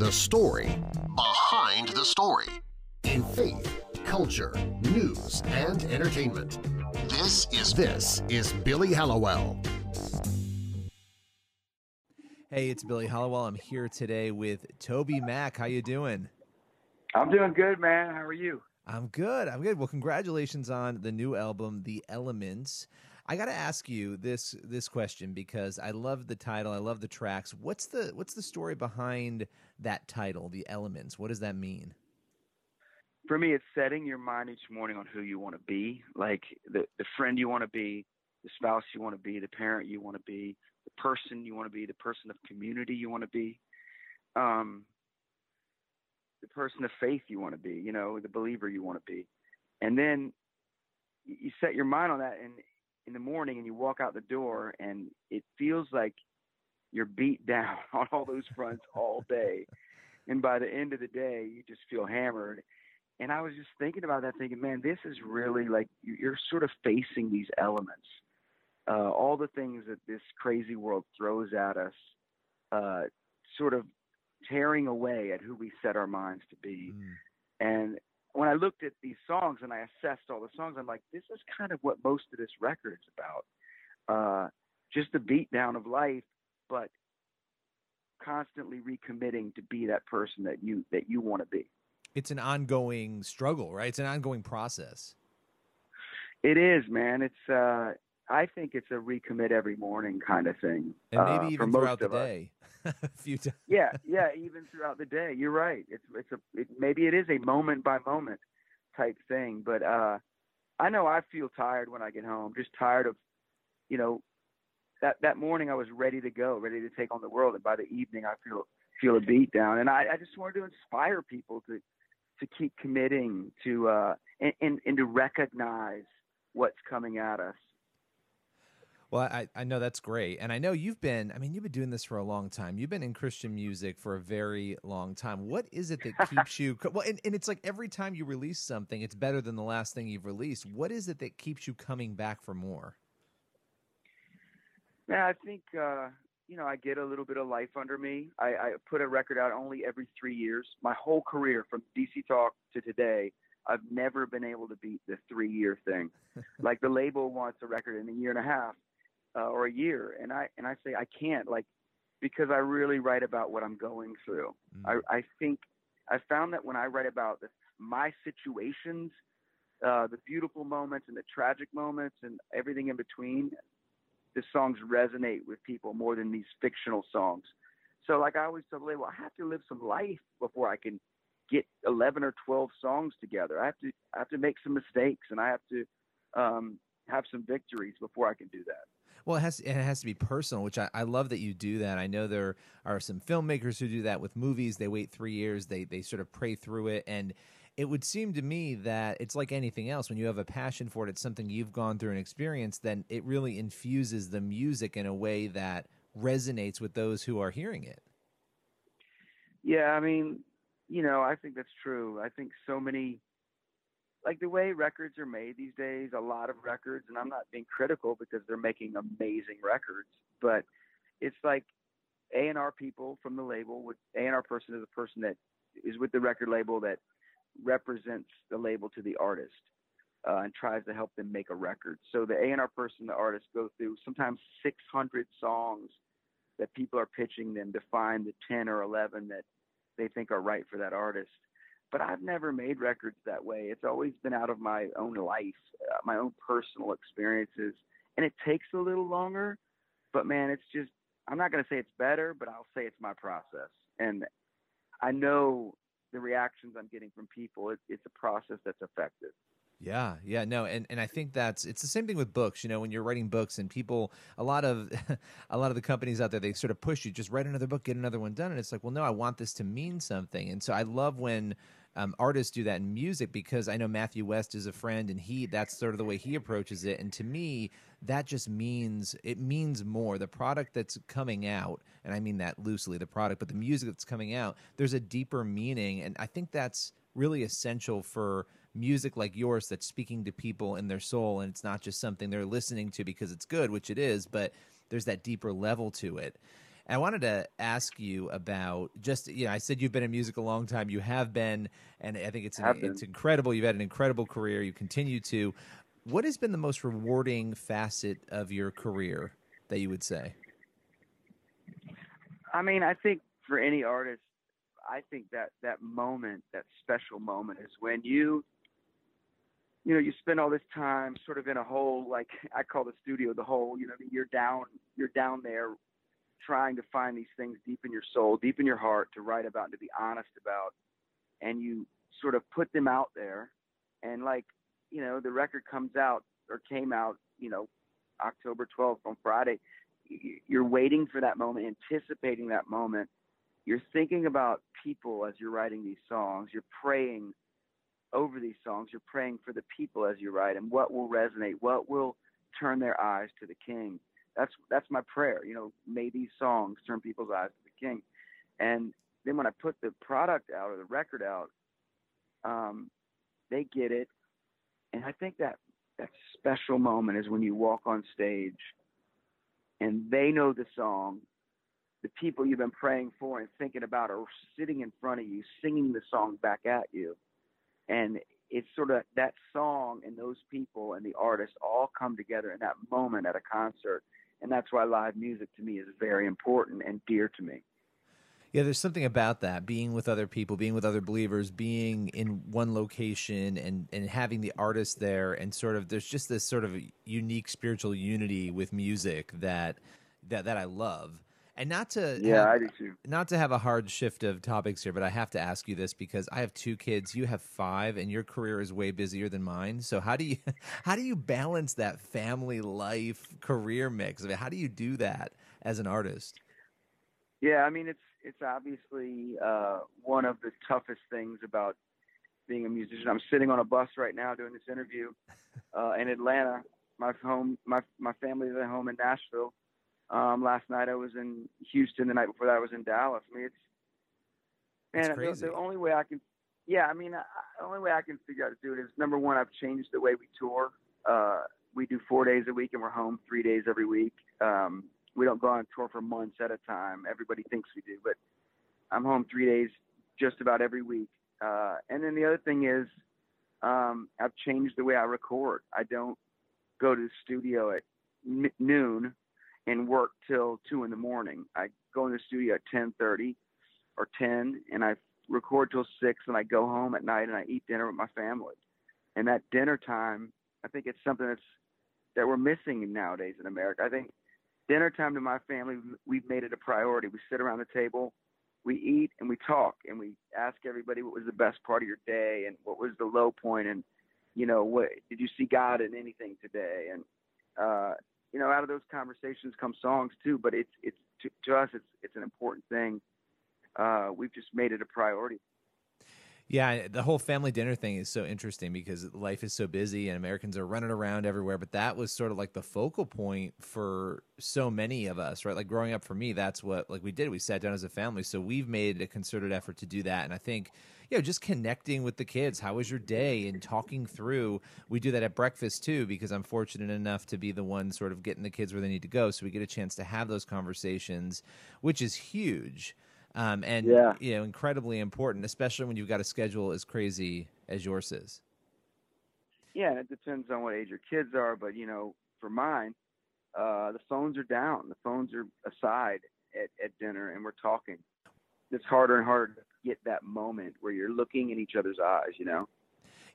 the story behind the story in faith, culture, news, and entertainment. This is this is Billy Hallowell. Hey, it's Billy Hallowell. I'm here today with Toby Mac. How you doing? I'm doing good, man. How are you? I'm good. I'm good. Well, congratulations on the new album, The Elements. I got to ask you this this question because I love the title. I love the tracks. What's the what's the story behind that title, The Elements? What does that mean? For me, it's setting your mind each morning on who you want to be, like the the friend you want to be, the spouse you want to be, the parent you want to be, the person you want to be, the person of community you want to be, um, the person of faith you want to be, you know, the believer you want to be, and then you set your mind on that, and in the morning and you walk out the door and it feels like you're beat down on all those fronts all day. and by the end of the day, you just feel hammered. And I was just thinking about that, thinking, man, this is really like you're sort of facing these elements. Uh, all the things that this crazy world throws at us, uh, sort of tearing away at who we set our minds to be. Mm. And when I looked at these songs and I assessed all the songs, I'm like, this is kind of what most of this record is about. Uh, just the beatdown of life, but constantly recommitting to be that person that you that you want to be. It's an ongoing struggle, right? It's an ongoing process. It is, man. It's uh I think it's a recommit every morning kind of thing. And maybe uh, even throughout the day. a few times. yeah, yeah, even throughout the day. You're right. It's it's a it, maybe it is a moment by moment type thing, but uh I know I feel tired when I get home, just tired of you know that that morning I was ready to go, ready to take on the world, and by the evening I feel feel a beat down. And I, I just wanted to inspire people to to keep committing to uh and, and, and to recognize what's coming at us well, I, I know that's great. And I know you've been, I mean, you've been doing this for a long time. You've been in Christian music for a very long time. What is it that keeps you, well, and, and it's like every time you release something, it's better than the last thing you've released. What is it that keeps you coming back for more? Yeah, I think, uh, you know, I get a little bit of life under me. I, I put a record out only every three years. My whole career from DC Talk to today, I've never been able to beat the three year thing. like the label wants a record in a year and a half uh, or a year, and I and I say I can't like because I really write about what I'm going through. Mm. I I think I found that when I write about the, my situations, uh, the beautiful moments and the tragic moments and everything in between, the songs resonate with people more than these fictional songs. So like I always tell the label, I have to live some life before I can get 11 or 12 songs together. I have to I have to make some mistakes and I have to um, have some victories before I can do that. Well, it has it has to be personal, which I, I love that you do that. I know there are some filmmakers who do that with movies. They wait three years, they they sort of pray through it, and it would seem to me that it's like anything else. When you have a passion for it, it's something you've gone through and experienced. Then it really infuses the music in a way that resonates with those who are hearing it. Yeah, I mean, you know, I think that's true. I think so many like the way records are made these days, a lot of records, and I'm not being critical because they're making amazing records, but it's like A and R people from the label. With A and R person is a person that is with the record label that represents the label to the artist uh, and tries to help them make a record. So the A and R person, the artist, go through sometimes 600 songs that people are pitching them to find the 10 or 11 that they think are right for that artist but I've never made records that way. It's always been out of my own life, uh, my own personal experiences, and it takes a little longer. But man, it's just I'm not going to say it's better, but I'll say it's my process, and I know the reactions I'm getting from people. It, it's a process that's effective. Yeah, yeah, no, and, and I think that's it's the same thing with books. You know, when you're writing books and people, a lot of a lot of the companies out there, they sort of push you just write another book, get another one done, and it's like, well, no, I want this to mean something. And so I love when um, artists do that in music because I know Matthew West is a friend and he that's sort of the way he approaches it. And to me, that just means it means more. The product that's coming out, and I mean that loosely, the product, but the music that's coming out, there's a deeper meaning, and I think that's really essential for music like yours that's speaking to people in their soul and it's not just something they're listening to because it's good which it is but there's that deeper level to it I wanted to ask you about just you know I said you've been in music a long time. You have been, and I think it's an, it's incredible. You've had an incredible career. You continue to. What has been the most rewarding facet of your career that you would say? I mean, I think for any artist, I think that that moment, that special moment, is when you, you know, you spend all this time sort of in a hole, like I call the studio the hole. You know, you're down, you're down there, trying to find these things deep in your soul, deep in your heart, to write about, and to be honest about, and you sort of put them out there, and like, you know, the record comes out or came out, you know, October 12th on Friday. You're waiting for that moment, anticipating that moment you're thinking about people as you're writing these songs. You're praying over these songs. You're praying for the people as you write and what will resonate, what will turn their eyes to the King. That's that's my prayer. You know, may these songs turn people's eyes to the King. And then when I put the product out or the record out, um, they get it. And I think that that special moment is when you walk on stage and they know the song the people you've been praying for and thinking about are sitting in front of you, singing the song back at you. And it's sort of that song and those people and the artists all come together in that moment at a concert. And that's why live music to me is very important and dear to me. Yeah, there's something about that being with other people, being with other believers, being in one location and and having the artist there and sort of there's just this sort of unique spiritual unity with music that that that I love. And not to yeah, have, I do too. Not to have a hard shift of topics here, but I have to ask you this because I have two kids. You have five, and your career is way busier than mine. So how do you how do you balance that family life career mix? I mean, how do you do that as an artist? Yeah, I mean it's it's obviously uh, one of the toughest things about being a musician. I'm sitting on a bus right now doing this interview uh, in Atlanta. My home, my my family's at home in Nashville um, last night I was in Houston. The night before that I was in Dallas. I mean, it's man, the, the, only way I can, yeah, I mean, I, the only way I can figure out to do it is number one, I've changed the way we tour. Uh, we do four days a week and we're home three days every week. Um, we don't go on tour for months at a time. Everybody thinks we do, but I'm home three days just about every week. Uh, and then the other thing is, um, I've changed the way I record. I don't go to the studio at n- noon and work till two in the morning. I go in the studio at ten thirty or ten, and I record till six, and I go home at night and I eat dinner with my family. And that dinner time, I think it's something that's that we're missing nowadays in America. I think dinner time to my family, we've made it a priority. We sit around the table, we eat, and we talk, and we ask everybody what was the best part of your day and what was the low point, and you know, what did you see God in anything today? And uh, you know, out of those conversations come songs too. But it's it's to, to us, it's it's an important thing. Uh, we've just made it a priority. Yeah, the whole family dinner thing is so interesting because life is so busy and Americans are running around everywhere. But that was sort of like the focal point for so many of us, right? Like growing up for me, that's what like we did. We sat down as a family, so we've made a concerted effort to do that. And I think, you know, just connecting with the kids. How was your day? And talking through. We do that at breakfast too because I'm fortunate enough to be the one sort of getting the kids where they need to go, so we get a chance to have those conversations, which is huge um, and yeah. you know incredibly important, especially when you've got a schedule as crazy as yours is. Yeah, it depends on what age your kids are, but you know, for mine, uh, the phones are down, the phones are aside at, at dinner, and we're talking. It's harder and harder to get that moment where you're looking in each other's eyes, you know.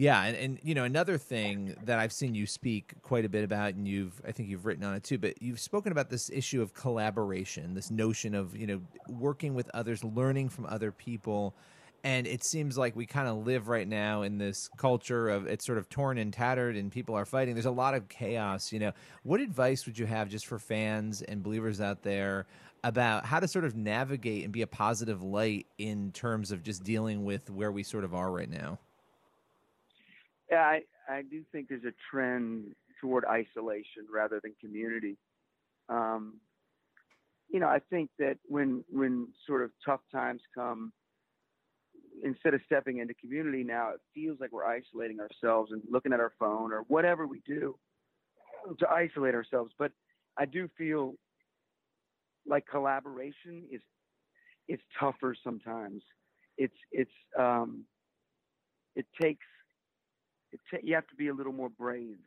Yeah, and, and you know another thing that I've seen you speak quite a bit about, and you've I think you've written on it too, but you've spoken about this issue of collaboration, this notion of you know working with others, learning from other people, and it seems like we kind of live right now in this culture of it's sort of torn and tattered, and people are fighting. There's a lot of chaos. You know, what advice would you have just for fans and believers out there? About how to sort of navigate and be a positive light in terms of just dealing with where we sort of are right now. Yeah, I, I do think there's a trend toward isolation rather than community. Um, you know, I think that when when sort of tough times come, instead of stepping into community now, it feels like we're isolating ourselves and looking at our phone or whatever we do to isolate ourselves. But I do feel like collaboration is it's tougher sometimes. It's it's um, it takes ta- you have to be a little more brave,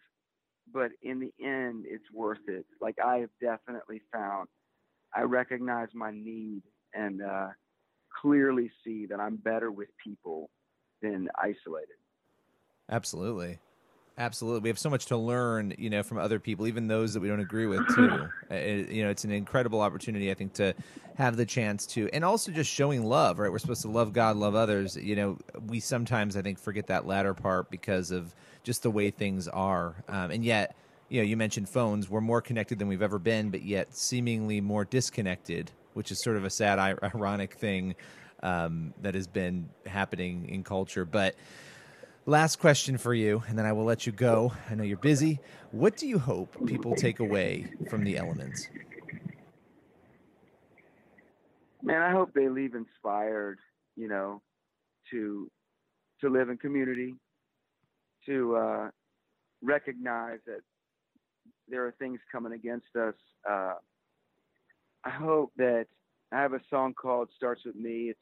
but in the end, it's worth it. Like I have definitely found, I recognize my need and uh, clearly see that I'm better with people than isolated. Absolutely. Absolutely. We have so much to learn, you know, from other people, even those that we don't agree with, too. It, you know, it's an incredible opportunity, I think, to have the chance to, and also just showing love, right? We're supposed to love God, love others. You know, we sometimes, I think, forget that latter part because of just the way things are. Um, and yet, you know, you mentioned phones. We're more connected than we've ever been, but yet seemingly more disconnected, which is sort of a sad, ironic thing um, that has been happening in culture. But, Last question for you, and then I will let you go. I know you're busy. What do you hope people take away from the elements? Man, I hope they leave inspired, you know, to to live in community, to uh, recognize that there are things coming against us. Uh, I hope that I have a song called "Starts with Me." It's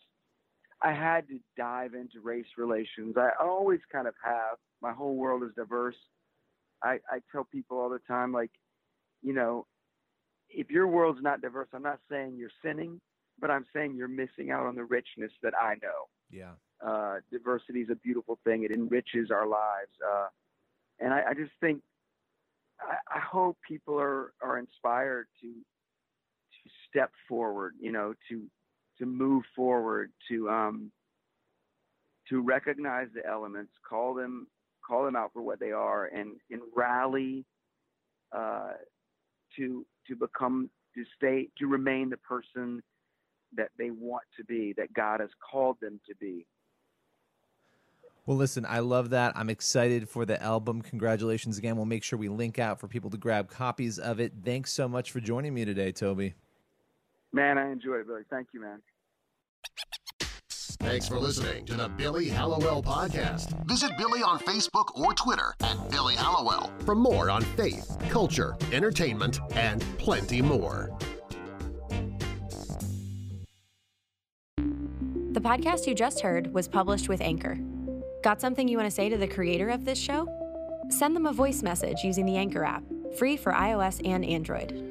I had to dive into race relations. I always kind of have. My whole world is diverse. I, I tell people all the time, like, you know, if your world's not diverse, I'm not saying you're sinning, but I'm saying you're missing out on the richness that I know. Yeah. Uh, diversity is a beautiful thing. It enriches our lives. Uh, and I, I just think, I, I hope people are, are inspired to, to step forward, you know, to, to move forward, to um, to recognize the elements, call them call them out for what they are, and and rally uh, to to become to stay to remain the person that they want to be, that God has called them to be. Well, listen, I love that. I'm excited for the album. Congratulations again. We'll make sure we link out for people to grab copies of it. Thanks so much for joining me today, Toby. Man, I enjoyed it, Billy. Thank you, man. Thanks for listening to the Billy Hallowell Podcast. Visit Billy on Facebook or Twitter at Billy Hallowell for more on faith, culture, entertainment, and plenty more. The podcast you just heard was published with Anchor. Got something you want to say to the creator of this show? Send them a voice message using the Anchor app, free for iOS and Android.